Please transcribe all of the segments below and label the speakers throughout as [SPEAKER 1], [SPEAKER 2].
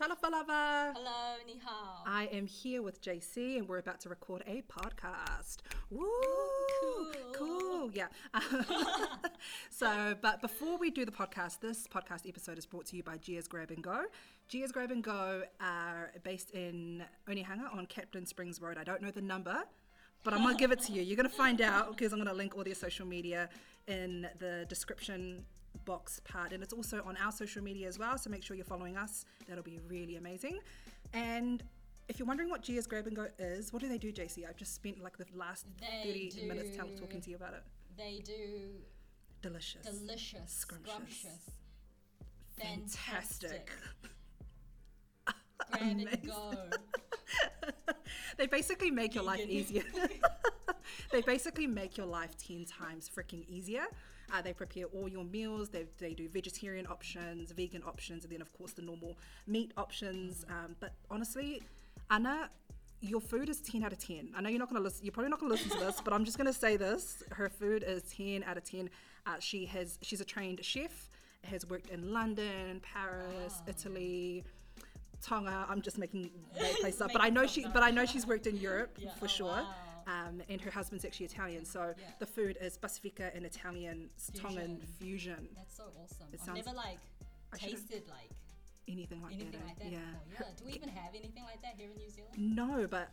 [SPEAKER 1] Talofa lava.
[SPEAKER 2] Hello, ni hao.
[SPEAKER 1] I am here with JC and we're about to record a podcast. Woo!
[SPEAKER 2] Cool.
[SPEAKER 1] Cool. Yeah. so, but before we do the podcast, this podcast episode is brought to you by Gia's Grab and Go. Gia's Grab and Go are based in Onehunga on Captain Springs Road. I don't know the number, but I'm going to give it to you. You're going to find out because I'm going to link all their social media in the description box part and it's also on our social media as well so make sure you're following us that'll be really amazing and if you're wondering what Gia's Grab and Go is, what do they do, JC? I've just spent like the last
[SPEAKER 2] They
[SPEAKER 1] 30 minutes talking to you about it.
[SPEAKER 2] They do
[SPEAKER 1] Delicious.
[SPEAKER 2] delicious,
[SPEAKER 1] Scrumptious.
[SPEAKER 2] scrumptious,
[SPEAKER 1] Fantastic.
[SPEAKER 2] fantastic. Grab and
[SPEAKER 1] Amazing.
[SPEAKER 2] go.
[SPEAKER 1] they basically make your life easier. they basically make your life 10 times freaking easier. Uh, they prepare all your meals. They, they do vegetarian options, vegan options, and then, of course, the normal meat options. Um, but honestly, Anna, your food is 10 out of 10. I know you're not going to listen, you're probably not going to listen to this, but I'm just going to say this. Her food is 10 out of 10. Uh, she has, she's a trained chef, has worked in London, Paris,
[SPEAKER 2] Wow.
[SPEAKER 1] Italy, Tonga. I'm just making that place up, but I know she, but I know she's worked in Europe
[SPEAKER 2] Yeah.
[SPEAKER 1] for
[SPEAKER 2] Oh,
[SPEAKER 1] sure.
[SPEAKER 2] wow.
[SPEAKER 1] Um, and her husband's actually Italian, so
[SPEAKER 2] Yeah.
[SPEAKER 1] the food is Pacifica and Italian Tongan fusion.
[SPEAKER 2] That's so awesome.
[SPEAKER 1] It
[SPEAKER 2] I've
[SPEAKER 1] sounds-
[SPEAKER 2] never like
[SPEAKER 1] I
[SPEAKER 2] tasted like
[SPEAKER 1] Anything like
[SPEAKER 2] anything
[SPEAKER 1] that.
[SPEAKER 2] like that.
[SPEAKER 1] yeah.
[SPEAKER 2] before. Yeah. Do we even have anything like that here in New Zealand?
[SPEAKER 1] No, but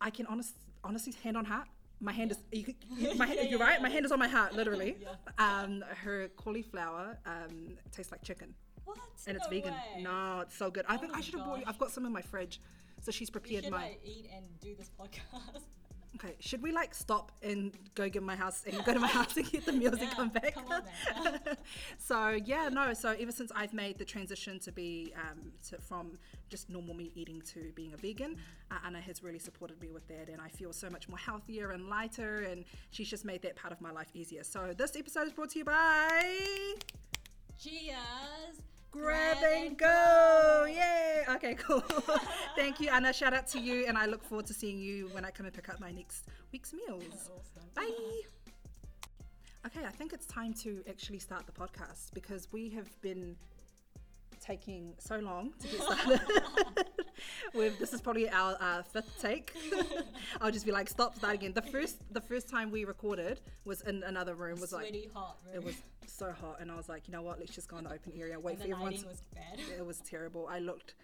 [SPEAKER 1] I can honest, honestly, hand on heart, my hand is. you, you, my,
[SPEAKER 2] yeah,
[SPEAKER 1] you're
[SPEAKER 2] yeah,
[SPEAKER 1] right.
[SPEAKER 2] yeah.
[SPEAKER 1] My hand is on my heart, literally.
[SPEAKER 2] Yeah.
[SPEAKER 1] Um, her cauliflower um, tastes like chicken,
[SPEAKER 2] What?
[SPEAKER 1] and it's
[SPEAKER 2] No
[SPEAKER 1] vegan.
[SPEAKER 2] way.
[SPEAKER 1] No, it's so good. I
[SPEAKER 2] Oh
[SPEAKER 1] think I should have bought you. I've got some in my fridge, so she's prepared
[SPEAKER 2] should
[SPEAKER 1] my.
[SPEAKER 2] like eat and do this podcast.
[SPEAKER 1] Okay, should we like stop and go get my house and go to my house and get the meals and
[SPEAKER 2] Yeah,
[SPEAKER 1] come back?
[SPEAKER 2] come on,
[SPEAKER 1] so yeah, no. So ever since I've made the transition to be um, to, from just normal meat eating to being a vegan, uh, Anna has really supported me with that, and I feel so much more healthier and lighter, and she's just made that part of my life easier. So this episode is brought to you by
[SPEAKER 2] Gia's.
[SPEAKER 1] Grab and Go. Yay! Okay, cool. Thank you, Anna. Shout out to you, and I look forward to seeing you when I come and pick up my next week's meals.
[SPEAKER 2] Awesome.
[SPEAKER 1] Bye. Okay, I think it's time to actually start the podcast because we have been taking so long to get started. With this is probably our uh, fifth take. I'll just be like, stop, start again. The first, the first time we recorded was in another room. Was like,
[SPEAKER 2] Sweaty hot room.
[SPEAKER 1] it was so hot, and I was like, you know what? Let's just go in the open area. Wait
[SPEAKER 2] and
[SPEAKER 1] for
[SPEAKER 2] the
[SPEAKER 1] everyone.
[SPEAKER 2] was bad.
[SPEAKER 1] It was terrible. I looked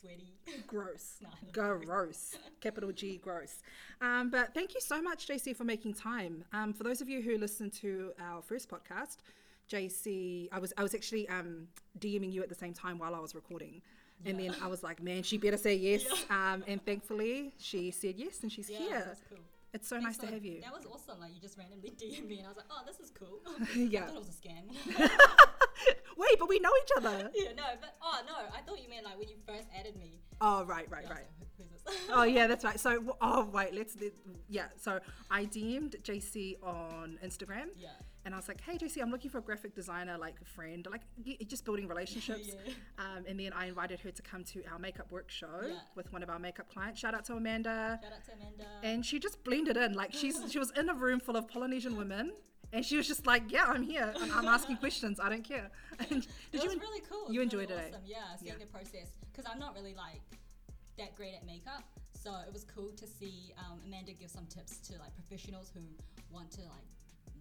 [SPEAKER 2] Sweaty.
[SPEAKER 1] gross.
[SPEAKER 2] No,
[SPEAKER 1] Gross. Capital G, gross. Um, but thank you so much, JC, for making time. Um, for those of you who listened to our first podcast, JC, I was I was actually um, DMing you at the same time while I was recording. And then I was like, man, she better say yes. Um, and thankfully, she said yes, and she's
[SPEAKER 2] Yeah,
[SPEAKER 1] here.
[SPEAKER 2] cool.
[SPEAKER 1] It's so
[SPEAKER 2] Thanks
[SPEAKER 1] nice to have you.
[SPEAKER 2] That was awesome. Like you just randomly DM me, and I was like, "Oh, this is cool."
[SPEAKER 1] Yeah.
[SPEAKER 2] I thought it was a scam.
[SPEAKER 1] Wait, but we know each other.
[SPEAKER 2] yeah, no, but oh no, I thought you meant like when you first added me.
[SPEAKER 1] Oh, right, right, right.
[SPEAKER 2] like, "Who- Who's this?
[SPEAKER 1] oh yeah, that's right. So oh wait, let's let, yeah. So I DM'd JC on Instagram,
[SPEAKER 2] Yeah.
[SPEAKER 1] And I was like, hey JC, I'm looking for a graphic designer, like a friend, like just building relationships.
[SPEAKER 2] Yeah.
[SPEAKER 1] Um, and then I invited her to come to our makeup work show
[SPEAKER 2] Yeah.
[SPEAKER 1] with one of our makeup clients. Shout out to Amanda.
[SPEAKER 2] Shout out to Amanda.
[SPEAKER 1] And she just blended in, like she's she was in a room full of Polynesian women. And she was just like, "Yeah, I'm here. I'm, I'm asking questions. I don't care." And
[SPEAKER 2] it
[SPEAKER 1] did
[SPEAKER 2] was
[SPEAKER 1] you?
[SPEAKER 2] really cool.
[SPEAKER 1] you
[SPEAKER 2] It
[SPEAKER 1] enjoyed
[SPEAKER 2] really
[SPEAKER 1] it?
[SPEAKER 2] Awesome. Yeah, seeing
[SPEAKER 1] Yeah.
[SPEAKER 2] the process because I'm not really like that great at makeup, so it was cool to see um, Amanda give some tips to like professionals who want to like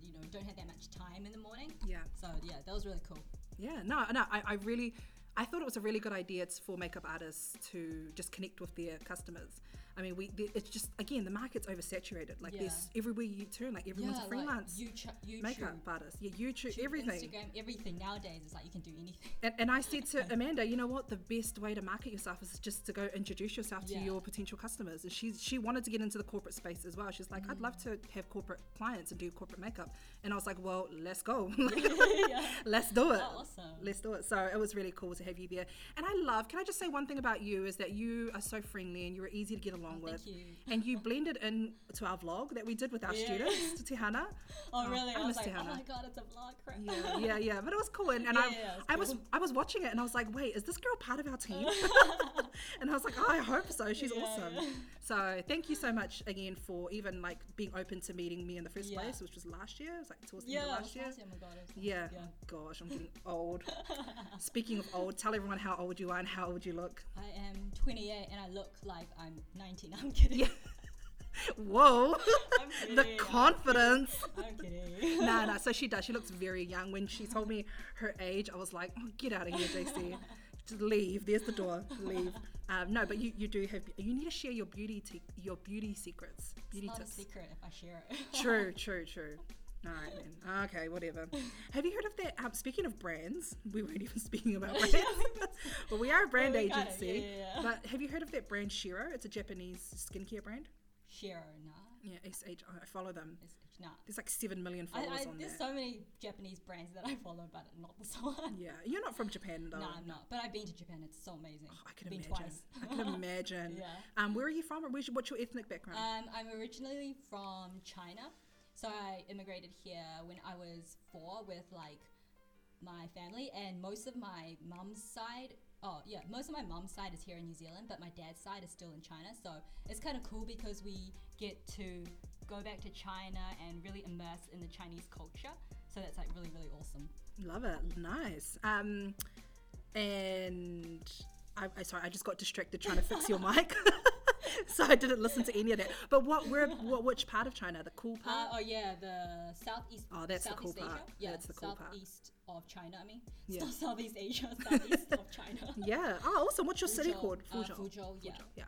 [SPEAKER 2] you know don't have that much time in the morning.
[SPEAKER 1] Yeah.
[SPEAKER 2] So yeah, that was really cool.
[SPEAKER 1] Yeah, no, no, I, I really, I thought it was a really good idea for makeup artists to just connect with their customers. I mean, we it's just again the market's oversaturated. Like
[SPEAKER 2] Yeah.
[SPEAKER 1] there's everywhere you turn, like everyone's a freelance
[SPEAKER 2] Like YouTube, YouTube,
[SPEAKER 1] makeup artist. Yeah, YouTube,
[SPEAKER 2] YouTube,
[SPEAKER 1] everything.
[SPEAKER 2] Instagram, everything nowadays is like you can do anything.
[SPEAKER 1] And, and I said to Amanda, you know what? The best way to market yourself is just to go introduce yourself to
[SPEAKER 2] Yeah.
[SPEAKER 1] your potential customers. And she she wanted to get into the corporate space as well. She's like, I'd love mm. to have corporate clients and do corporate makeup. And I was like, well, let's go. let's do it.
[SPEAKER 2] Oh, awesome.
[SPEAKER 1] Let's do it. So it was really cool to have you there. And I love, can I just say one thing about you is that you are so friendly and you were easy to get along along
[SPEAKER 2] Oh,
[SPEAKER 1] with.
[SPEAKER 2] thank you.
[SPEAKER 1] And you blended in to our vlog that we did with our
[SPEAKER 2] Yeah.
[SPEAKER 1] students, to Tihana.
[SPEAKER 2] Oh,
[SPEAKER 1] Oh,
[SPEAKER 2] really?
[SPEAKER 1] I
[SPEAKER 2] I, was like, oh my god, it's a vlog. crap.
[SPEAKER 1] Yeah, yeah, yeah. But it was cool, and, and
[SPEAKER 2] Yeah,
[SPEAKER 1] I,
[SPEAKER 2] yeah, was
[SPEAKER 1] I was. I was watching it, and I was like, wait, is this girl part of our team? and I was like, oh, I hope so. She's
[SPEAKER 2] Yeah,
[SPEAKER 1] awesome. So thank you so much again for even like being open to meeting me in the first
[SPEAKER 2] Yeah.
[SPEAKER 1] place, which was last year. It was like towards the
[SPEAKER 2] Yeah,
[SPEAKER 1] end of last year.
[SPEAKER 2] last year. Oh god. was
[SPEAKER 1] Yeah.
[SPEAKER 2] Oh
[SPEAKER 1] gosh, I'm getting old. Speaking of old, tell everyone how old you are and how old you look.
[SPEAKER 2] I am 28 and I look like I'm 19. I'm kidding.
[SPEAKER 1] Yeah. Whoa,
[SPEAKER 2] I'm
[SPEAKER 1] the
[SPEAKER 2] kidding, I'm
[SPEAKER 1] confidence.
[SPEAKER 2] I'm kidding.
[SPEAKER 1] no, no. So she does. She looks very young. When she told me her age, I was like, oh, get out of here, JC. Just leave. There's the door. Leave. Um, no, but you, you do have. You need to share your beauty te- your beauty secrets, beauty
[SPEAKER 2] It's not a secret if I share it.
[SPEAKER 1] True, true, true. All right then. Okay, whatever. Have you heard of that? Um, speaking of brands, we weren't even speaking about brands. but we are a brand
[SPEAKER 2] Well, we
[SPEAKER 1] agency.
[SPEAKER 2] yeah, yeah, yeah.
[SPEAKER 1] But have you heard of that brand Shiro? It's a Japanese skincare brand.
[SPEAKER 2] Shiro, nah.
[SPEAKER 1] Yeah, S H. I follow them.
[SPEAKER 2] It's not.
[SPEAKER 1] There's like seven million followers
[SPEAKER 2] I,
[SPEAKER 1] on
[SPEAKER 2] there's
[SPEAKER 1] there.
[SPEAKER 2] so many Japanese brands that I follow, but not this one.
[SPEAKER 1] Yeah, you're not from Japan though.
[SPEAKER 2] No, I'm not. But I've been to Japan. It's so amazing.
[SPEAKER 1] Oh, I can
[SPEAKER 2] been
[SPEAKER 1] imagine.
[SPEAKER 2] twice.
[SPEAKER 1] I can imagine.
[SPEAKER 2] Yeah.
[SPEAKER 1] Um, where are you from? Or where's your, what's your ethnic background?
[SPEAKER 2] Um, I'm originally from China, so I immigrated here when I was four with like my family, and most of my mum's side. Oh yeah, most of my mom's side is here in New Zealand, but my dad's side is still in China. So it's kind of cool because we get to go back to China and really immerse in the Chinese culture. So that's like really really awesome.
[SPEAKER 1] Love it. Nice. Um, and I, I sorry, I just got distracted trying to fix your mic. so I didn't listen to any of that. But what, where, what, which part of China? The cool
[SPEAKER 2] Uh,
[SPEAKER 1] part?
[SPEAKER 2] oh yeah, the southeast.
[SPEAKER 1] Oh, that's the cool
[SPEAKER 2] Southeast
[SPEAKER 1] part.
[SPEAKER 2] Yeah,
[SPEAKER 1] That's the cool part.
[SPEAKER 2] southeast of China. I mean,
[SPEAKER 1] Yeah.
[SPEAKER 2] not Southeast Asia, southeast of China.
[SPEAKER 1] yeah. Oh, awesome. What's your city
[SPEAKER 2] Fuzhou,
[SPEAKER 1] called?
[SPEAKER 2] uh, Fuzhou, yeah.
[SPEAKER 1] Yeah.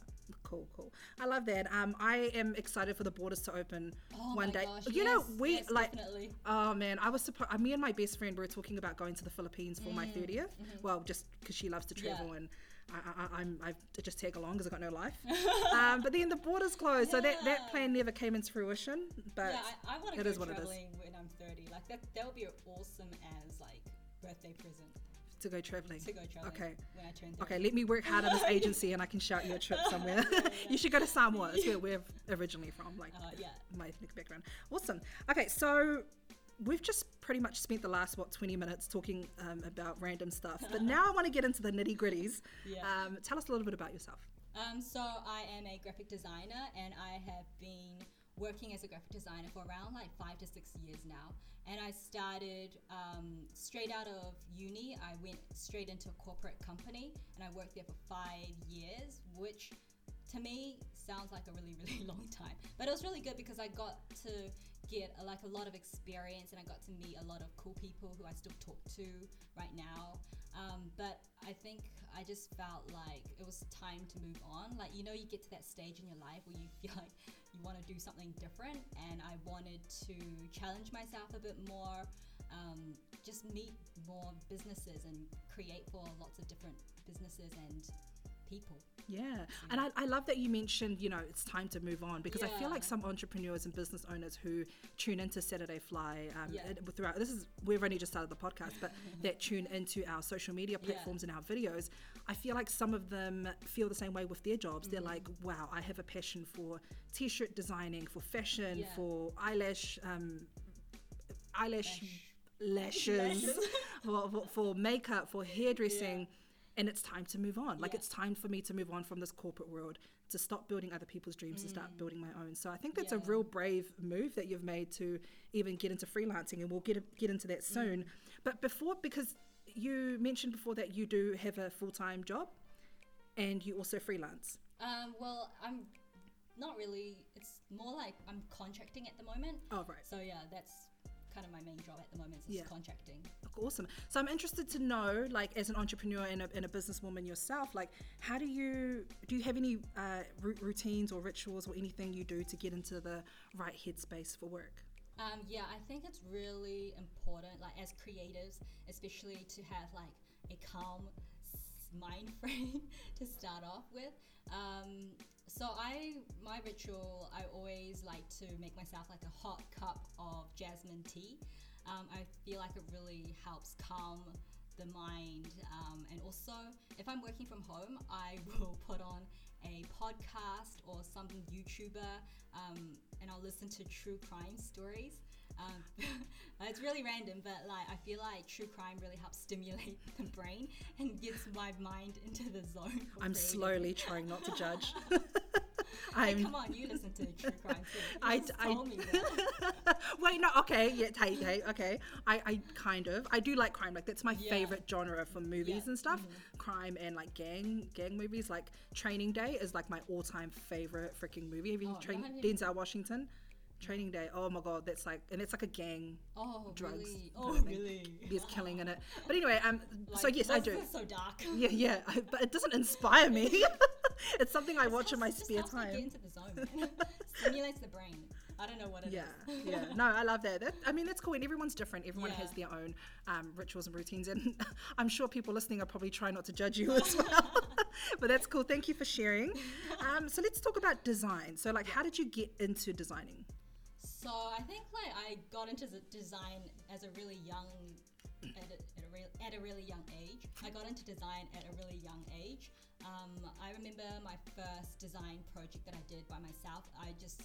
[SPEAKER 1] Cool, cool. I love that. Um, I am excited for the borders to open
[SPEAKER 2] Oh
[SPEAKER 1] one day.
[SPEAKER 2] gosh,
[SPEAKER 1] you know,
[SPEAKER 2] yes,
[SPEAKER 1] we
[SPEAKER 2] yes,
[SPEAKER 1] like.
[SPEAKER 2] definitely.
[SPEAKER 1] Oh man, I was supposed. Me and my best friend were talking about going to the Philippines for my 30th. Well, just because she loves to
[SPEAKER 2] Mm, mm-hmm. Yeah.
[SPEAKER 1] travel and I, I, I'm I just tag along because I got no life. um, but then the borders closed, so that that plan never came into fruition. But
[SPEAKER 2] yeah, I, I want to go
[SPEAKER 1] is what it is.
[SPEAKER 2] traveling when I'm 30. Like that, that would be awesome as like birthday present
[SPEAKER 1] to go traveling.
[SPEAKER 2] to go traveling.
[SPEAKER 1] Okay.
[SPEAKER 2] When I turn 30.
[SPEAKER 1] Okay, let me work hard on this agency and I can shout you a trip somewhere. you should go to Samoa. It's where we're originally from, like
[SPEAKER 2] Uh, yeah.
[SPEAKER 1] my ethnic background. Awesome. Okay, so we've just pretty much spent the last, what, 20 minutes talking um, about random stuff. But now I want to get into the nitty gritties.
[SPEAKER 2] Yeah.
[SPEAKER 1] Um, tell us a little bit about yourself.
[SPEAKER 2] Um, so I am a graphic designer and I have been working as a graphic designer for around like five to six years now. And I started um, straight out of uni. I went straight into a corporate company and I worked there for five years, which to me sounds like a really really long time. But it was really good because I got to get a, like a lot of experience and I got to meet a lot of cool people who I still talk to right now. Um, but I think I just felt like it was time to move on. Like, you know, you get to that stage in your life where you feel like you want to do something different, and I wanted to challenge myself a bit more, um, just meet more businesses and create for lots of different businesses and people.
[SPEAKER 1] Yeah. And I, I love that you mentioned, you know, it's time to move on because I feel like some entrepreneurs and business owners who tune into Saturday Fly um,
[SPEAKER 2] Yeah.
[SPEAKER 1] throughout, this is, we've only just started the podcast, but that tune into our social media
[SPEAKER 2] Yeah.
[SPEAKER 1] platforms and our videos, I feel like some of them feel the same way with their jobs. They're
[SPEAKER 2] Mm-hmm.
[SPEAKER 1] like, wow, I have a passion for t shirt designing, for fashion,
[SPEAKER 2] Yeah.
[SPEAKER 1] for eyelash, um, eyelash
[SPEAKER 2] Lash.
[SPEAKER 1] lashes,
[SPEAKER 2] Lashes.
[SPEAKER 1] for, for, for makeup, for hairdressing. And it's time to move on. Like
[SPEAKER 2] Yeah.
[SPEAKER 1] it's time for me to move on from this corporate world to stop building other people's dreams and start building my own. So I think that's a
[SPEAKER 2] Mm.
[SPEAKER 1] Real brave move that you've made to even get into freelancing, and we'll get get into that
[SPEAKER 2] Mm.
[SPEAKER 1] soon. But before, because you mentioned before that you do have a full time job, and you also freelance.
[SPEAKER 2] Um, well, I'm not really. It's more like I'm contracting at the moment.
[SPEAKER 1] Oh right.
[SPEAKER 2] So yeah, that's kind of my main job at the moment. Is
[SPEAKER 1] Yeah.
[SPEAKER 2] contracting.
[SPEAKER 1] Awesome. So I'm interested to know, like, as an entrepreneur and a, and a businesswoman yourself, like, how do you do? You have any uh, routines or rituals or anything you do to get into the right headspace for work?
[SPEAKER 2] Um, yeah, I think it's really important, like as creatives, especially to have like a calm mind frame to start off with. Um, so I, my ritual, I always like to make myself like a hot cup of jasmine tea. Um, I feel like it really helps calm the mind, um, and also if I'm working from home, I will put on a podcast or some YouTuber, um, and I'll listen to true crime stories. Um, it's really random, but like I feel like true crime really helps stimulate the brain and gets my mind into the zone.
[SPEAKER 1] I'm slowly trying not to judge. I'm
[SPEAKER 2] come on, you listen to true crime too. You
[SPEAKER 1] I- I-
[SPEAKER 2] told me that.
[SPEAKER 1] Wait, no, okay, yeah, hey, hey, okay. I, I kind of, I do like crime. Like that's my
[SPEAKER 2] Yeah.
[SPEAKER 1] favorite genre for movies
[SPEAKER 2] Yeah, Mm-hmm.
[SPEAKER 1] and stuff. Crime and like gang, gang movies. Like Training Day is like my all-time favorite freaking movie. Have you
[SPEAKER 2] Oh,
[SPEAKER 1] trained
[SPEAKER 2] no, I haven't-
[SPEAKER 1] Denzel Washington? Training Day. Oh my god, that's like, and it's like a gang.
[SPEAKER 2] Oh,
[SPEAKER 1] Drugs,
[SPEAKER 2] really? Oh, really?
[SPEAKER 1] He's killing in it. But anyway, um, so yes, I do.
[SPEAKER 2] so dark.
[SPEAKER 1] Yeah, yeah, I- but it doesn't inspire me. it's something I watch in my spare
[SPEAKER 2] helps me Get into the zone. Stimulates the brain. I don't know what it is.
[SPEAKER 1] Yeah, yeah. No, I love that. that. I mean, that's cool. And everyone's different. Everyone
[SPEAKER 2] Yeah.
[SPEAKER 1] has their own um, rituals and routines. And I'm sure people listening are probably trying not to judge you as well. but that's cool. Thank you for sharing. Um, so let's talk about design. So, like, how did you get into designing?
[SPEAKER 2] So I think like I got into design as a really young, at a, at a, real, at a really young age. I got into design at a really young age. Um, I remember my first design project that I did by myself. I just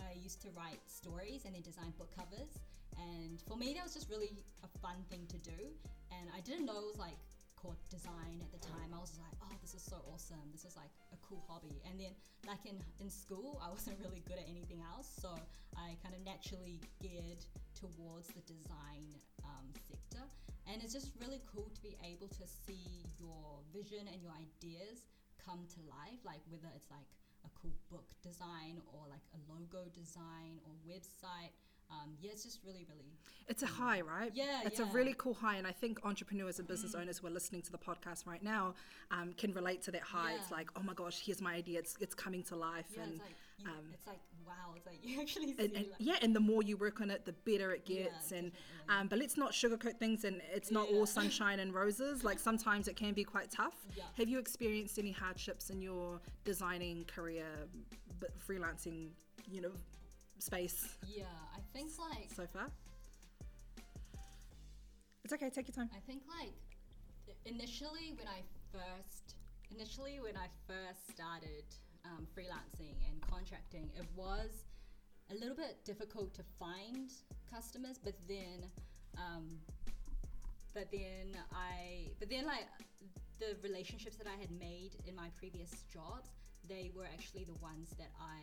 [SPEAKER 2] I used to write stories and then design book covers. And for me, that was just really a fun thing to do. And I didn't know it was like called design at the time. I was like, oh, this is so awesome. This is like a cool hobby. And then, like in, in school, I wasn't really good at anything else. So I kind of naturally geared towards the design um, sector. And it's just really cool to be able to see your vision and your ideas come to life. Like whether it's like a cool book design or like a logo design or website. Um, yeah, it's just really, really
[SPEAKER 1] It's a high, right?
[SPEAKER 2] Yeah,
[SPEAKER 1] It's a really cool high. And I think entrepreneurs and business owners who are listening to the podcast right now um, can relate to that high. It's like, oh my gosh, here's my idea. It's, it's coming to life.
[SPEAKER 2] yeah.
[SPEAKER 1] and
[SPEAKER 2] it's like you,
[SPEAKER 1] um,
[SPEAKER 2] it's like wow. It's like you actually see
[SPEAKER 1] and, and
[SPEAKER 2] like,
[SPEAKER 1] yeah, and the more you work on it, the better it
[SPEAKER 2] Yeah,
[SPEAKER 1] gets. and um, but let's not sugarcoat things, and it's not all sunshine and roses. Like sometimes it can be quite tough.
[SPEAKER 2] Yeah.
[SPEAKER 1] Have you experienced any hardships in your designing career, but freelancing, you know, space
[SPEAKER 2] yeah. I think like
[SPEAKER 1] so far? It's okay. Take your time.
[SPEAKER 2] I think like initially when I first initially when I first started um, freelancing and contracting, it was a little bit difficult to find customers. But then, um, but then I, but then like the relationships that I had made in my previous jobs, they were actually the ones that I.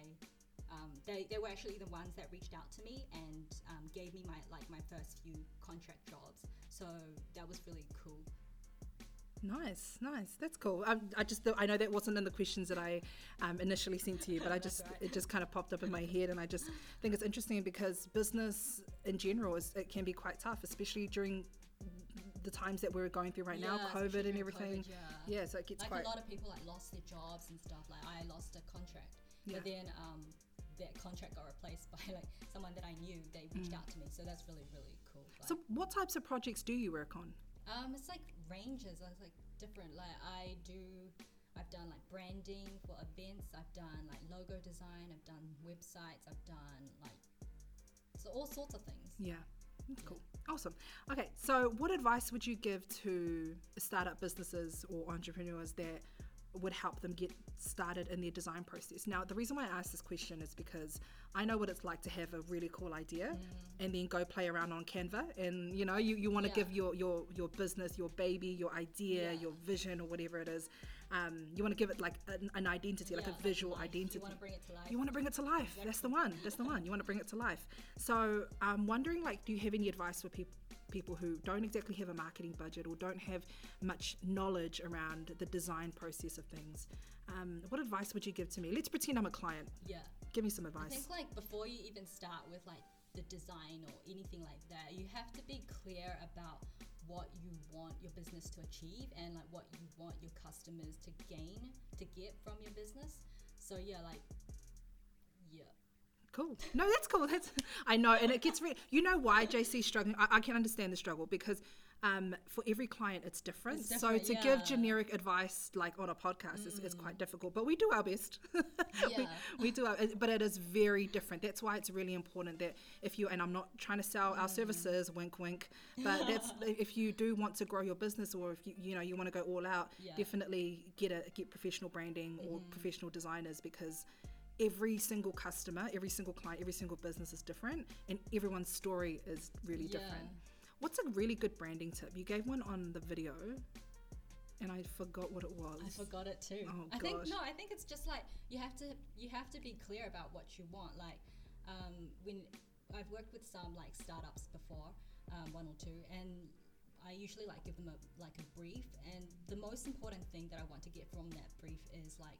[SPEAKER 2] Um, they, they were actually the ones that reached out to me and um, gave me my like my first few contract jobs. So that was really cool.
[SPEAKER 1] Nice, nice. That's cool. I, I just I know that wasn't in the questions that I um, initially sent to you, but I just
[SPEAKER 2] right.
[SPEAKER 1] it just kind of popped up in my head, and I just think it's interesting because business in general is it can be quite tough, especially during the times that we're going through right now,
[SPEAKER 2] Yeah, especially
[SPEAKER 1] COVID and everything.
[SPEAKER 2] COVID, yeah.
[SPEAKER 1] yeah. so it gets
[SPEAKER 2] like
[SPEAKER 1] quite
[SPEAKER 2] a lot of people like lost their jobs and stuff. Like I lost a contract,
[SPEAKER 1] Yeah.
[SPEAKER 2] but then um, that contract got replaced by like someone that I knew. They reached out to me, so that's really really cool. Like,
[SPEAKER 1] Mm. So, what types of projects do you work on?
[SPEAKER 2] um, it's like ranges. I was like different. Like I do. I've done like branding for events. I've done like logo design. I've done websites. I've done like so all sorts of things.
[SPEAKER 1] Yeah, that's cool. Awesome. Okay, so what advice would you give to startup businesses or entrepreneurs that would help them get started in their design process? Now, the reason why I ask this question is because I know what it's like to have a really cool idea and then go play around on Canva and you know, you, you want to
[SPEAKER 2] Yeah.
[SPEAKER 1] give your, your your business, your baby, your idea,
[SPEAKER 2] Yeah.
[SPEAKER 1] your vision or whatever it is. Um, you want to give it like an, an identity, like
[SPEAKER 2] Yeah,
[SPEAKER 1] a visual
[SPEAKER 2] life.
[SPEAKER 1] identity.
[SPEAKER 2] You want to bring it to life.
[SPEAKER 1] You want to bring it to life. That's the one. That's the one. You want to bring it to life. So I'm wondering, like, do you have any advice for people? People who don't exactly have a marketing budget or don't have much knowledge around the design process of things, um, what advice would you give to me? Let's pretend I'm a client.
[SPEAKER 2] yeah.
[SPEAKER 1] Give me some advice.
[SPEAKER 2] I think like before you even start with like the design or anything like that, you have to be clear about what you want your business to achieve and like what you want your customers to gain to get from your business. So yeah, like.
[SPEAKER 1] Cool. No, that's cool. That's I know, and it gets really. You know why JC is struggling? I, I can understand the struggle because um, for every client it's different.
[SPEAKER 2] It's
[SPEAKER 1] so to
[SPEAKER 2] yeah.
[SPEAKER 1] give generic advice like on a podcast is, is quite mm. difficult, but we do our best. we,
[SPEAKER 2] Yeah.
[SPEAKER 1] we do our, but it is very different. That's why it's really important that if you and I'm not trying to sell our mm. services, wink, wink, but that's if you do want to grow your business or if you you know you want to go all out,
[SPEAKER 2] Yeah.
[SPEAKER 1] definitely get a get professional branding or mm. professional designers because every single customer, every single client, every single business is different, and everyone's story is really
[SPEAKER 2] Yeah.
[SPEAKER 1] different. What's a really good branding tip? You gave one on the video, and I forgot what it was.
[SPEAKER 2] I forgot it too.
[SPEAKER 1] Oh,
[SPEAKER 2] I think
[SPEAKER 1] gosh.
[SPEAKER 2] no, I think it's just like you have to you have to be clear about what you want. Like um, when I've worked with some like startups before, um, one or two, and I usually like give them a like a brief. And the most important thing that I want to get from that brief is like,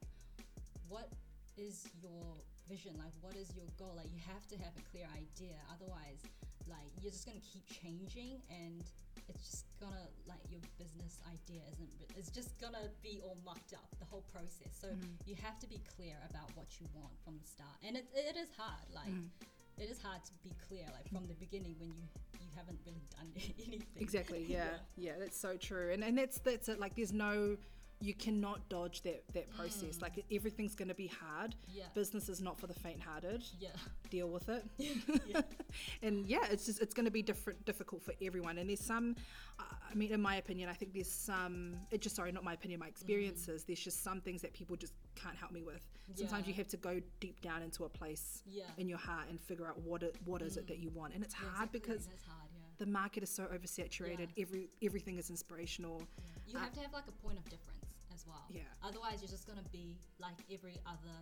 [SPEAKER 2] what is your vision? Like, what is your goal? Like, you have to have a clear idea. Otherwise, like you're just gonna keep changing and it's just gonna like your business idea isn't it's just gonna be all mucked up the whole process so mm. you have to be clear about what you want from the start and it, it is hard like mm. it is hard to be clear like from the beginning when you you haven't really done anything
[SPEAKER 1] Exactly. Yeah. yeah. That's so true. And and that's that's it. Like there's no. You cannot dodge that that process. Mm. Like everything's going to be hard.
[SPEAKER 2] Yeah.
[SPEAKER 1] Business is not for the faint-hearted.
[SPEAKER 2] yeah
[SPEAKER 1] Deal with it.
[SPEAKER 2] yeah
[SPEAKER 1] and yeah, it's just it's going to be different, difficult for everyone. And there's some, I mean, in my opinion, I think there's some. It just sorry, not my opinion, my mm-hmm. experiences. There's just some things that people just can't help me with. Sometimes
[SPEAKER 2] Yeah.
[SPEAKER 1] you have to go deep down into a place
[SPEAKER 2] Yeah.
[SPEAKER 1] in your heart and figure out what it what is it mm. that you want. And it's hard
[SPEAKER 2] exactly.
[SPEAKER 1] because
[SPEAKER 2] hard
[SPEAKER 1] the market is so oversaturated. Every everything is inspirational.
[SPEAKER 2] you
[SPEAKER 1] Uh,
[SPEAKER 2] have to have like a point of difference as well
[SPEAKER 1] Yeah.
[SPEAKER 2] otherwise you're just gonna be like every other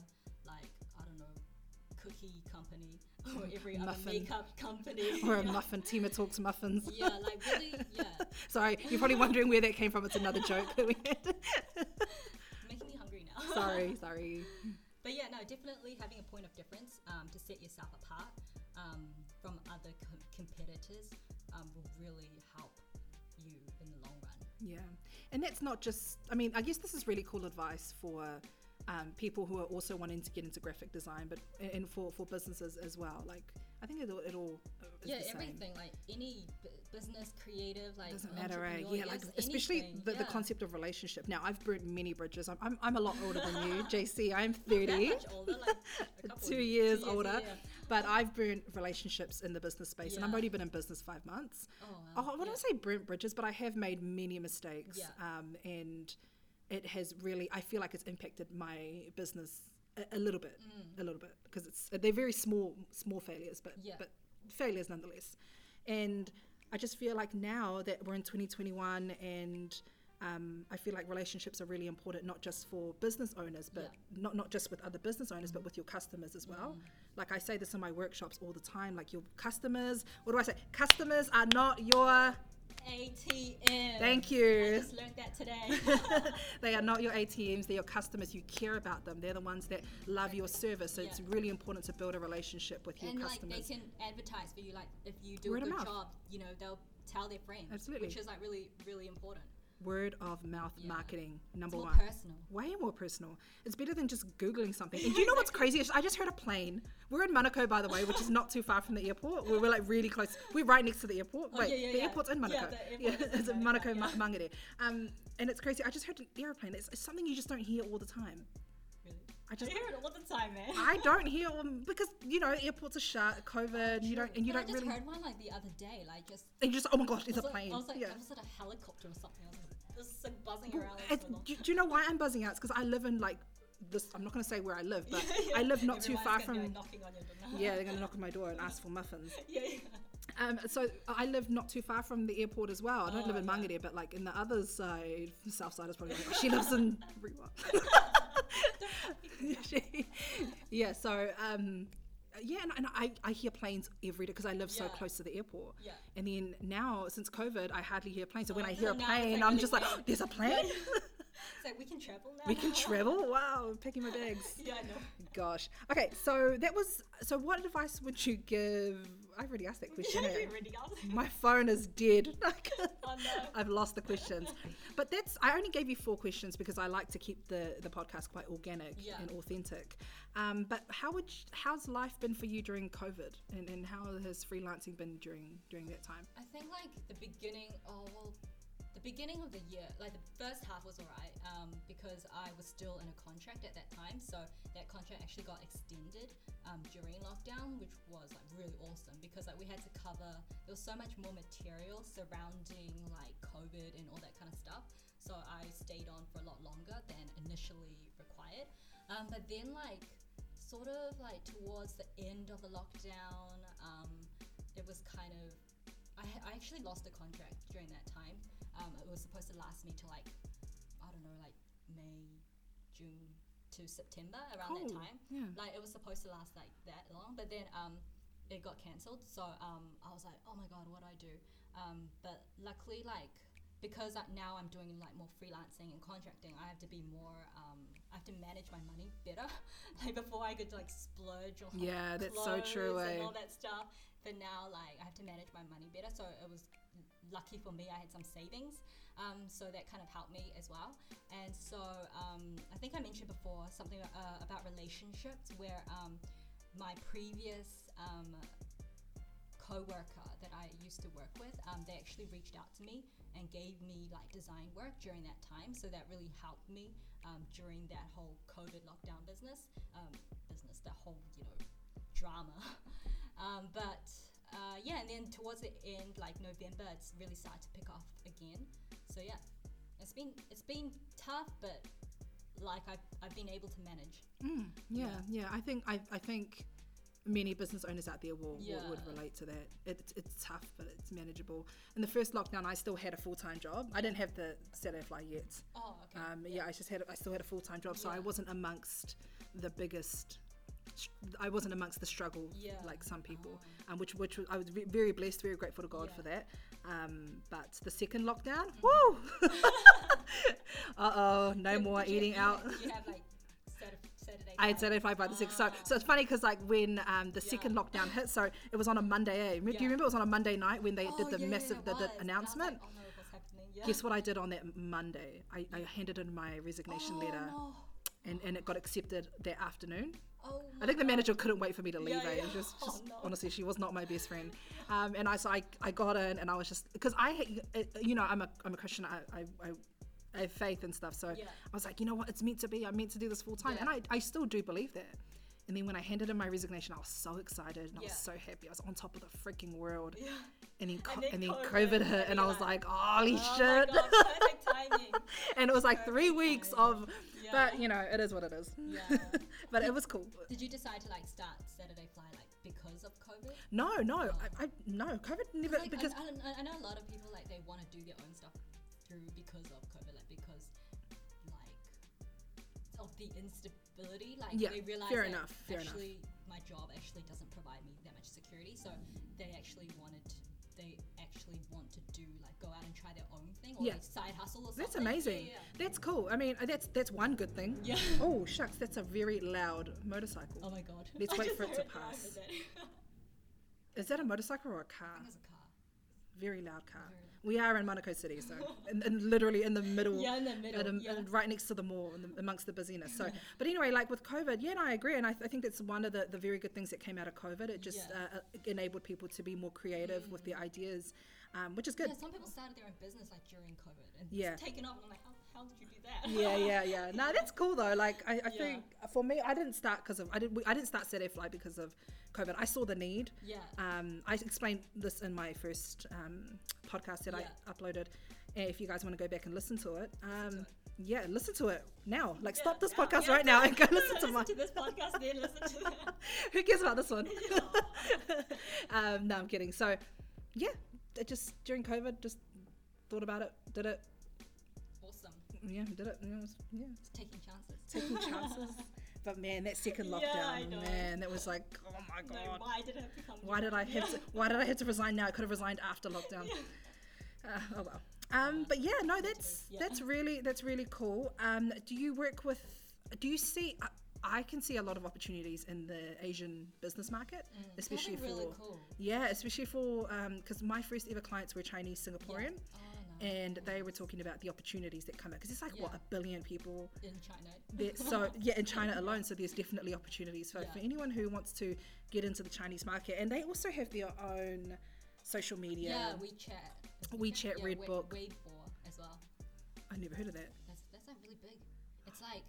[SPEAKER 2] like i don't know cookie company or every other makeup company
[SPEAKER 1] Or a
[SPEAKER 2] yeah.
[SPEAKER 1] muffin. Tima talks muffins.
[SPEAKER 2] yeah like really yeah
[SPEAKER 1] Sorry, you're probably wondering where that came from. It's another joke that we had.
[SPEAKER 2] making me hungry now
[SPEAKER 1] sorry, sorry.
[SPEAKER 2] But yeah, no, definitely having a point of difference um, to set yourself apart um, from other com- competitors um, will really help you in the long run.
[SPEAKER 1] Yeah, and that's not just. I mean, I guess this is really cool advice for um, people who are also wanting to get into graphic design, but and for for businesses as well. Like, I think it all it all uh,
[SPEAKER 2] yeah, everything like any b- business, creative, like
[SPEAKER 1] doesn't matter, right?
[SPEAKER 2] entrepreneur,
[SPEAKER 1] Yeah, like especially the, the concept of relationship. Now, I've burnt many bridges. I'm, I'm, I'm a lot older than you, JC. I'm
[SPEAKER 2] Not
[SPEAKER 1] 30.
[SPEAKER 2] older, like a couple
[SPEAKER 1] two years older.
[SPEAKER 2] yeah.
[SPEAKER 1] But I've burnt relationships in the business space, and I've only been in business five months.
[SPEAKER 2] Oh,
[SPEAKER 1] Oh. I wouldn't
[SPEAKER 2] yeah.
[SPEAKER 1] say burnt bridges, but I have made many mistakes.
[SPEAKER 2] Yeah.
[SPEAKER 1] Um, and it has really, I feel like it's impacted my business a, a little bit, a little bit, because it's they're very small, small failures, but
[SPEAKER 2] Yeah.
[SPEAKER 1] but failures nonetheless. And I just feel like now that we're in 2021 and um, I feel like relationships are really important, not just for business owners, but not not just with other business owners, but with your customers as well. Like I say this in my workshops all the time. Like your customers, what do I say? Customers are not your.
[SPEAKER 2] ATM.
[SPEAKER 1] Thank you.
[SPEAKER 2] I just learned that today.
[SPEAKER 1] they are not your ATMs. They're your customers. You care about them. They're the ones that love your service. So it's really important to build a relationship with your
[SPEAKER 2] and like
[SPEAKER 1] customers.
[SPEAKER 2] they can advertise for you like if you do
[SPEAKER 1] Word
[SPEAKER 2] a good job you know they'll tell their friends
[SPEAKER 1] Absolutely.
[SPEAKER 2] which is like really really important
[SPEAKER 1] Word of mouth
[SPEAKER 2] Yeah.
[SPEAKER 1] marketing, number one.
[SPEAKER 2] personal
[SPEAKER 1] Way more personal. It's better than just Googling something. And do you know what's crazy? I just heard a plane. We're in Manukau, by the way, which is not too far from the airport. We're, we're like really close. We're right next to the airport.
[SPEAKER 2] Oh,
[SPEAKER 1] Wait,
[SPEAKER 2] yeah, yeah,
[SPEAKER 1] the airport's in
[SPEAKER 2] Manukau. airport
[SPEAKER 1] Yeah,
[SPEAKER 2] in
[SPEAKER 1] it's in
[SPEAKER 2] Manukau,
[SPEAKER 1] Manukau,
[SPEAKER 2] yeah.
[SPEAKER 1] Mangere. Um, and it's crazy. I just heard an airplane. It's, it's something you just don't hear all the time.
[SPEAKER 2] really
[SPEAKER 1] I just
[SPEAKER 2] I hear it all the time man
[SPEAKER 1] I don't hear um, because you know airports are shut, COVID. you don't and you
[SPEAKER 2] But
[SPEAKER 1] don't
[SPEAKER 2] I just
[SPEAKER 1] really.
[SPEAKER 2] heard one like the other day like just
[SPEAKER 1] And you just oh my gosh, it's a
[SPEAKER 2] like,
[SPEAKER 1] plane.
[SPEAKER 2] I was like
[SPEAKER 1] yeah.
[SPEAKER 2] I was at a helicopter or something Like this is buzzing around
[SPEAKER 1] do, do you know why I'm buzzing out? It's because I live in like this. I'm not going to say where I live, but
[SPEAKER 2] Yeah, yeah.
[SPEAKER 1] I live not too far from.
[SPEAKER 2] like, knocking on your door
[SPEAKER 1] Yeah, they're going to knock on my door and ask for muffins.
[SPEAKER 2] yeah, yeah.
[SPEAKER 1] Um, so I live not too far from the airport as well. I don't
[SPEAKER 2] Oh,
[SPEAKER 1] live in
[SPEAKER 2] yeah.
[SPEAKER 1] Mangere, but like in the other side, south side is probably. Like, she lives in Rewa. Yeah. So um, yeah, and, and I, I hear planes every day because I live so close to the airport.
[SPEAKER 2] Yeah.
[SPEAKER 1] And then now since COVID, I hardly hear planes. So when
[SPEAKER 2] Oh,
[SPEAKER 1] I hear a plane, I'm
[SPEAKER 2] really
[SPEAKER 1] just like,
[SPEAKER 2] weird.
[SPEAKER 1] there's a plane.
[SPEAKER 2] Like we can travel now.
[SPEAKER 1] We can travel. Wow, packing my bags.
[SPEAKER 2] yeah, I know.
[SPEAKER 1] Gosh. Okay, so that was. So, what advice would you give? I've already asked that question.
[SPEAKER 2] Asked.
[SPEAKER 1] My phone is dead. Like,
[SPEAKER 2] Oh, no.
[SPEAKER 1] I've lost the questions. But that's. I only gave you four questions because I like to keep the the podcast quite organic
[SPEAKER 2] Yeah.
[SPEAKER 1] and authentic. Um, but how would you, how's life been for you during COVID, and, and how has freelancing been during during that time?
[SPEAKER 2] I think like the beginning, beginning of the year, like the first half was alright um, because I was still in a contract at that time. So that contract actually got extended um, during lockdown, which was like really awesome because like we had to cover. There was so much more material surrounding like COVID and all that kind of stuff. So I stayed on for a lot longer than initially required. Um, but then like sort of like towards the end of the lockdown, um, it was kind of I, I actually lost a contract during that time. Um, it was supposed to last me to like, I don't know, like May, June to September around that time.
[SPEAKER 1] Yeah.
[SPEAKER 2] Like it was supposed to last like that long, but then um, it got cancelled. So um, I was like, oh my god, what do I do? Um, but luckily, like because I, now I'm doing like more freelancing and contracting, I have to be more. Um, I have to manage my money better. like before, I could like splurge on
[SPEAKER 1] Yeah, that's so true,
[SPEAKER 2] and
[SPEAKER 1] eh?
[SPEAKER 2] all that stuff. But now, like, I have to manage my money better. So it was lucky for me. I had some savings, um, so that kind of helped me as well. And so um, I think I mentioned before something uh, about relationships, where um, my previous um, co-worker that I used to work with, um, they actually reached out to me and gave me like design work during that time. So that really helped me um, during that whole COVID lockdown business, um, business, that whole you know drama. um, but uh, yeah, and then towards the end, like November, it's really started to pick off again. So yeah, it's been it's been tough, but like I've, I've been able to manage.
[SPEAKER 1] Mm, yeah, yeah. I think I, I think many business owners out there will, will would relate to that. It's it's tough, but it's manageable. In the first lockdown, I still had a full time job. I didn't have the Saturday fly yet.
[SPEAKER 2] Oh, okay.
[SPEAKER 1] Um, yeah. I just had I still had a full time job, so I wasn't amongst the biggest. I wasn't amongst the struggle
[SPEAKER 2] Yeah.
[SPEAKER 1] like some people, um, which which was, I was very blessed, very grateful to God
[SPEAKER 2] Yeah.
[SPEAKER 1] for that. Um, but the second lockdown,
[SPEAKER 2] Mhm.
[SPEAKER 1] woo! uh oh, no
[SPEAKER 2] Did-
[SPEAKER 1] more
[SPEAKER 2] did
[SPEAKER 1] eating out.
[SPEAKER 2] You have like Saturday. Saturday
[SPEAKER 1] I had? Saturday five by the six. So,
[SPEAKER 2] Ah.
[SPEAKER 1] so it's funny because like when um, the second lockdown hit, so it was on a Monday. Eh? Do
[SPEAKER 2] Yeah.
[SPEAKER 1] you remember it was on a Monday night when they
[SPEAKER 2] Oh,
[SPEAKER 1] did the
[SPEAKER 2] yeah, yeah,
[SPEAKER 1] massive the, the
[SPEAKER 2] And I was
[SPEAKER 1] announcement?
[SPEAKER 2] like, oh no. Yeah.
[SPEAKER 1] Guess what I did on that Monday? I, I handed in my resignation
[SPEAKER 2] oh,
[SPEAKER 1] letter,
[SPEAKER 2] No.
[SPEAKER 1] and, and it got accepted that afternoon.
[SPEAKER 2] Oh,
[SPEAKER 1] I think the manager couldn't wait for me to leave.
[SPEAKER 2] Yeah,
[SPEAKER 1] eh?
[SPEAKER 2] yeah.
[SPEAKER 1] Just,
[SPEAKER 2] Oh, no.
[SPEAKER 1] honestly, she was not my best friend. Um, and I so I, I got in, and I was just because I uh, you know I'm a I'm a Christian. I I, I, I have faith and stuff. So
[SPEAKER 2] Yeah.
[SPEAKER 1] I was like, you know what, it's meant to be. I'm meant to do this full time, and I, I still do believe that. And then when I handed in my resignation, I was so excited and I was so happy. I was on top of the freaking world.
[SPEAKER 2] Yeah.
[SPEAKER 1] And then, co-
[SPEAKER 2] then
[SPEAKER 1] and then
[SPEAKER 2] COVID,
[SPEAKER 1] COVID, hit,
[SPEAKER 2] and
[SPEAKER 1] and I was
[SPEAKER 2] like,
[SPEAKER 1] holy
[SPEAKER 2] oh
[SPEAKER 1] shit!
[SPEAKER 2] God,
[SPEAKER 1] and it was like three weeks of,
[SPEAKER 2] Yeah.
[SPEAKER 1] but you know, it is what it is.
[SPEAKER 2] Yeah.
[SPEAKER 1] but it was cool.
[SPEAKER 2] Did you decide to like start Saturday Fly like because of COVID?
[SPEAKER 1] No, no, oh. I, I no, COVID never
[SPEAKER 2] like,
[SPEAKER 1] because
[SPEAKER 2] I, I, I know a lot of people like they want to do their own stuff through because of COVID, like because like of the instability. Like
[SPEAKER 1] Yeah,
[SPEAKER 2] they realize
[SPEAKER 1] fair
[SPEAKER 2] that
[SPEAKER 1] enough, fair enough.
[SPEAKER 2] actually my job actually doesn't provide me that much security. So they actually wanted to, they actually want to do like go out and try their own thing or
[SPEAKER 1] Yeah.
[SPEAKER 2] like side hustle or something.
[SPEAKER 1] that's amazing.
[SPEAKER 2] Yeah,
[SPEAKER 1] That's cool. I mean, that's that's one good thing.
[SPEAKER 2] yeah.
[SPEAKER 1] Oh shucks, that's a very loud motorcycle.
[SPEAKER 2] Oh my god.
[SPEAKER 1] Let's
[SPEAKER 2] I
[SPEAKER 1] wait for it to
[SPEAKER 2] yeah,
[SPEAKER 1] pass. Is that a motorcycle or a car?
[SPEAKER 2] I think it's a car.
[SPEAKER 1] Very loud car.
[SPEAKER 2] Very loud.
[SPEAKER 1] We are in Manukau City, so and, and literally in the middle.
[SPEAKER 2] Yeah, in the middle. yeah.
[SPEAKER 1] and right next to the mall in the, amongst the busyness so but anyway like with covid yeah i agree and I, th- I think that's one of the, the very good things that came out of covid it just
[SPEAKER 2] Yeah.
[SPEAKER 1] uh, uh, enabled people to be more creative with their ideas um, which is good
[SPEAKER 2] Yeah, some people started their own business like during COVID and
[SPEAKER 1] Yeah.
[SPEAKER 2] it's taken off. And I'm like, how, how did you do that?
[SPEAKER 1] yeah yeah yeah no that's cool though like i, I
[SPEAKER 2] Yeah.
[SPEAKER 1] think for me i didn't start because of i didn't i didn't start fly because of covid i saw the need
[SPEAKER 2] yeah.
[SPEAKER 1] um, I explained this in my first um, podcast that
[SPEAKER 2] Yeah.
[SPEAKER 1] I uploaded. And if you guys want to go back and listen to it, um,
[SPEAKER 2] to it.
[SPEAKER 1] yeah, listen to it now. Like,
[SPEAKER 2] Yeah,
[SPEAKER 1] stop this
[SPEAKER 2] now,
[SPEAKER 1] podcast right now and go listen to
[SPEAKER 2] listen to this podcast, then listen to that.
[SPEAKER 1] Who cares about this one? um, no, I'm kidding. So, yeah, it just during COVID, just thought about it, did it. Yeah, did it. Yeah, it was, yeah
[SPEAKER 2] It's taking chances.
[SPEAKER 1] taking chances. But man, that second lockdown,
[SPEAKER 2] know.
[SPEAKER 1] man, that was like, oh my god.
[SPEAKER 2] why did it have to come?
[SPEAKER 1] Why did I
[SPEAKER 2] yeah.
[SPEAKER 1] have to? Why did I have to resign now? I could have resigned after lockdown.
[SPEAKER 2] Yeah.
[SPEAKER 1] Uh, oh well. Um, but yeah, no, that's
[SPEAKER 2] yeah.
[SPEAKER 1] that's really that's really cool. Um, do you work with? Do you see? I, I can see a lot of opportunities in the Asian business market, especially for
[SPEAKER 2] really cool.
[SPEAKER 1] yeah, especially for because my first ever clients were Chinese Singaporean,
[SPEAKER 2] Oh, no.
[SPEAKER 1] And they were talking about the opportunities that come out because it's like what a billion people
[SPEAKER 2] in China.
[SPEAKER 1] so yeah, in China alone, so there's definitely opportunities for,
[SPEAKER 2] Yeah.
[SPEAKER 1] for anyone who wants to get into the Chinese market, and they also have their own social media.
[SPEAKER 2] yeah, WeChat.
[SPEAKER 1] WeChat,
[SPEAKER 2] yeah,
[SPEAKER 1] Redbook.
[SPEAKER 2] Wei- Weibo as well.
[SPEAKER 1] I never heard of that.
[SPEAKER 2] That's that's like really big. It's like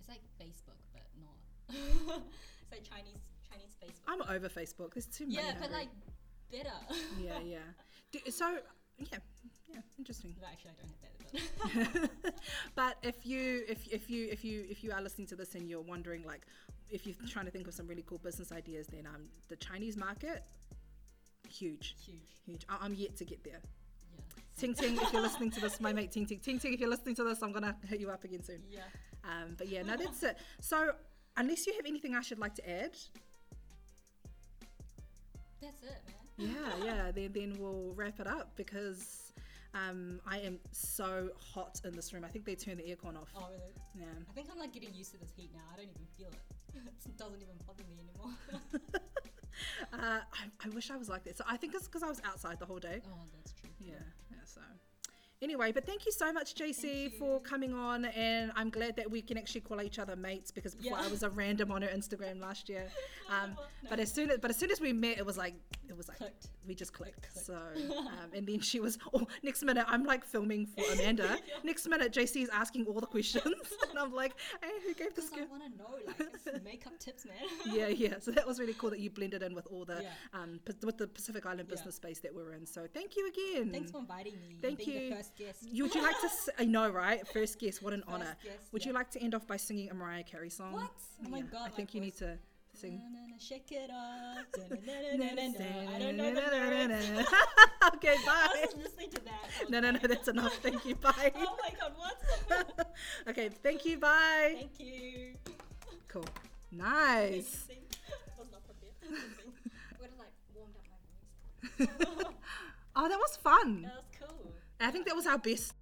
[SPEAKER 2] it's like Facebook, but not. it's like Chinese Chinese Facebook.
[SPEAKER 1] I'm over Facebook. There's too many.
[SPEAKER 2] yeah, but like better.
[SPEAKER 1] yeah, yeah. Do, so yeah, yeah, interesting.
[SPEAKER 2] actually, I don't have better. But
[SPEAKER 1] but if you if, if you if you if you are listening to this and you're wondering like if you're trying to think of some really cool business ideas, then um the Chinese market, huge,
[SPEAKER 2] huge.
[SPEAKER 1] huge. I, I'm yet to get there.
[SPEAKER 2] Yeah.
[SPEAKER 1] Ting Ting, if you're listening to this, my mate Ting Ting, Ting Ting, if you're listening to this, I'm gonna hit you up again soon.
[SPEAKER 2] Yeah.
[SPEAKER 1] Um, but yeah, no, that's it. So unless you have anything I you'd like to add,
[SPEAKER 2] That's it, man.
[SPEAKER 1] Yeah, yeah, then then we'll wrap it up because um, I am so hot in this room. I think they turned the aircon off.
[SPEAKER 2] Oh, really?
[SPEAKER 1] Yeah.
[SPEAKER 2] I think I'm like getting used to this heat now. I don't even feel it. it doesn't even bother me anymore.
[SPEAKER 1] Uh, I, I wish I was like that. So I think it's because I was outside the whole day.
[SPEAKER 2] oh, that's true.
[SPEAKER 1] Yeah, yeah. So anyway, but thank you so much, JC, for coming on, and I'm glad that we can actually call each other mates because before
[SPEAKER 2] Yeah.
[SPEAKER 1] I was a random on her Instagram last year. Um,
[SPEAKER 2] No.
[SPEAKER 1] But as soon as but as soon as we met, it was like it was like
[SPEAKER 2] Clicked.
[SPEAKER 1] we just clicked.
[SPEAKER 2] clicked.
[SPEAKER 1] So um, and then she was oh next minute I'm like filming for Amanda. Next minute JC is asking all the questions, and I'm like, hey, who gave this?
[SPEAKER 2] Because I
[SPEAKER 1] girl?
[SPEAKER 2] want to know, like, makeup tips, man.
[SPEAKER 1] yeah, yeah. So that was really cool that you blended in with all the
[SPEAKER 2] Yeah.
[SPEAKER 1] um with the Pacific Island
[SPEAKER 2] Yeah.
[SPEAKER 1] business space that we're in. So thank you again.
[SPEAKER 2] Thanks for inviting me.
[SPEAKER 1] Thank
[SPEAKER 2] being
[SPEAKER 1] you.
[SPEAKER 2] First guest.
[SPEAKER 1] You- Would you like to? s- I know, right? First guest, what an honor.
[SPEAKER 2] guest,
[SPEAKER 1] Would you like to end off by singing a Mariah Carey song?
[SPEAKER 2] What? Oh my
[SPEAKER 1] Yeah,
[SPEAKER 2] God,
[SPEAKER 1] I think you need to sing.
[SPEAKER 2] Shake it off. I don't know the
[SPEAKER 1] okay,
[SPEAKER 2] I
[SPEAKER 1] bye.
[SPEAKER 2] was listening to that.
[SPEAKER 1] No, no, no, that's enough. Thank you. Oh bye.
[SPEAKER 2] Oh my god, what?
[SPEAKER 1] okay, thank you. Bye.
[SPEAKER 2] Thank you.
[SPEAKER 1] Cool. Nice.
[SPEAKER 2] Sing. I was not prepared. Sing. I would have like warmed up my voice.
[SPEAKER 1] Oh, that was fun.
[SPEAKER 2] That was cool.
[SPEAKER 1] I think that was our best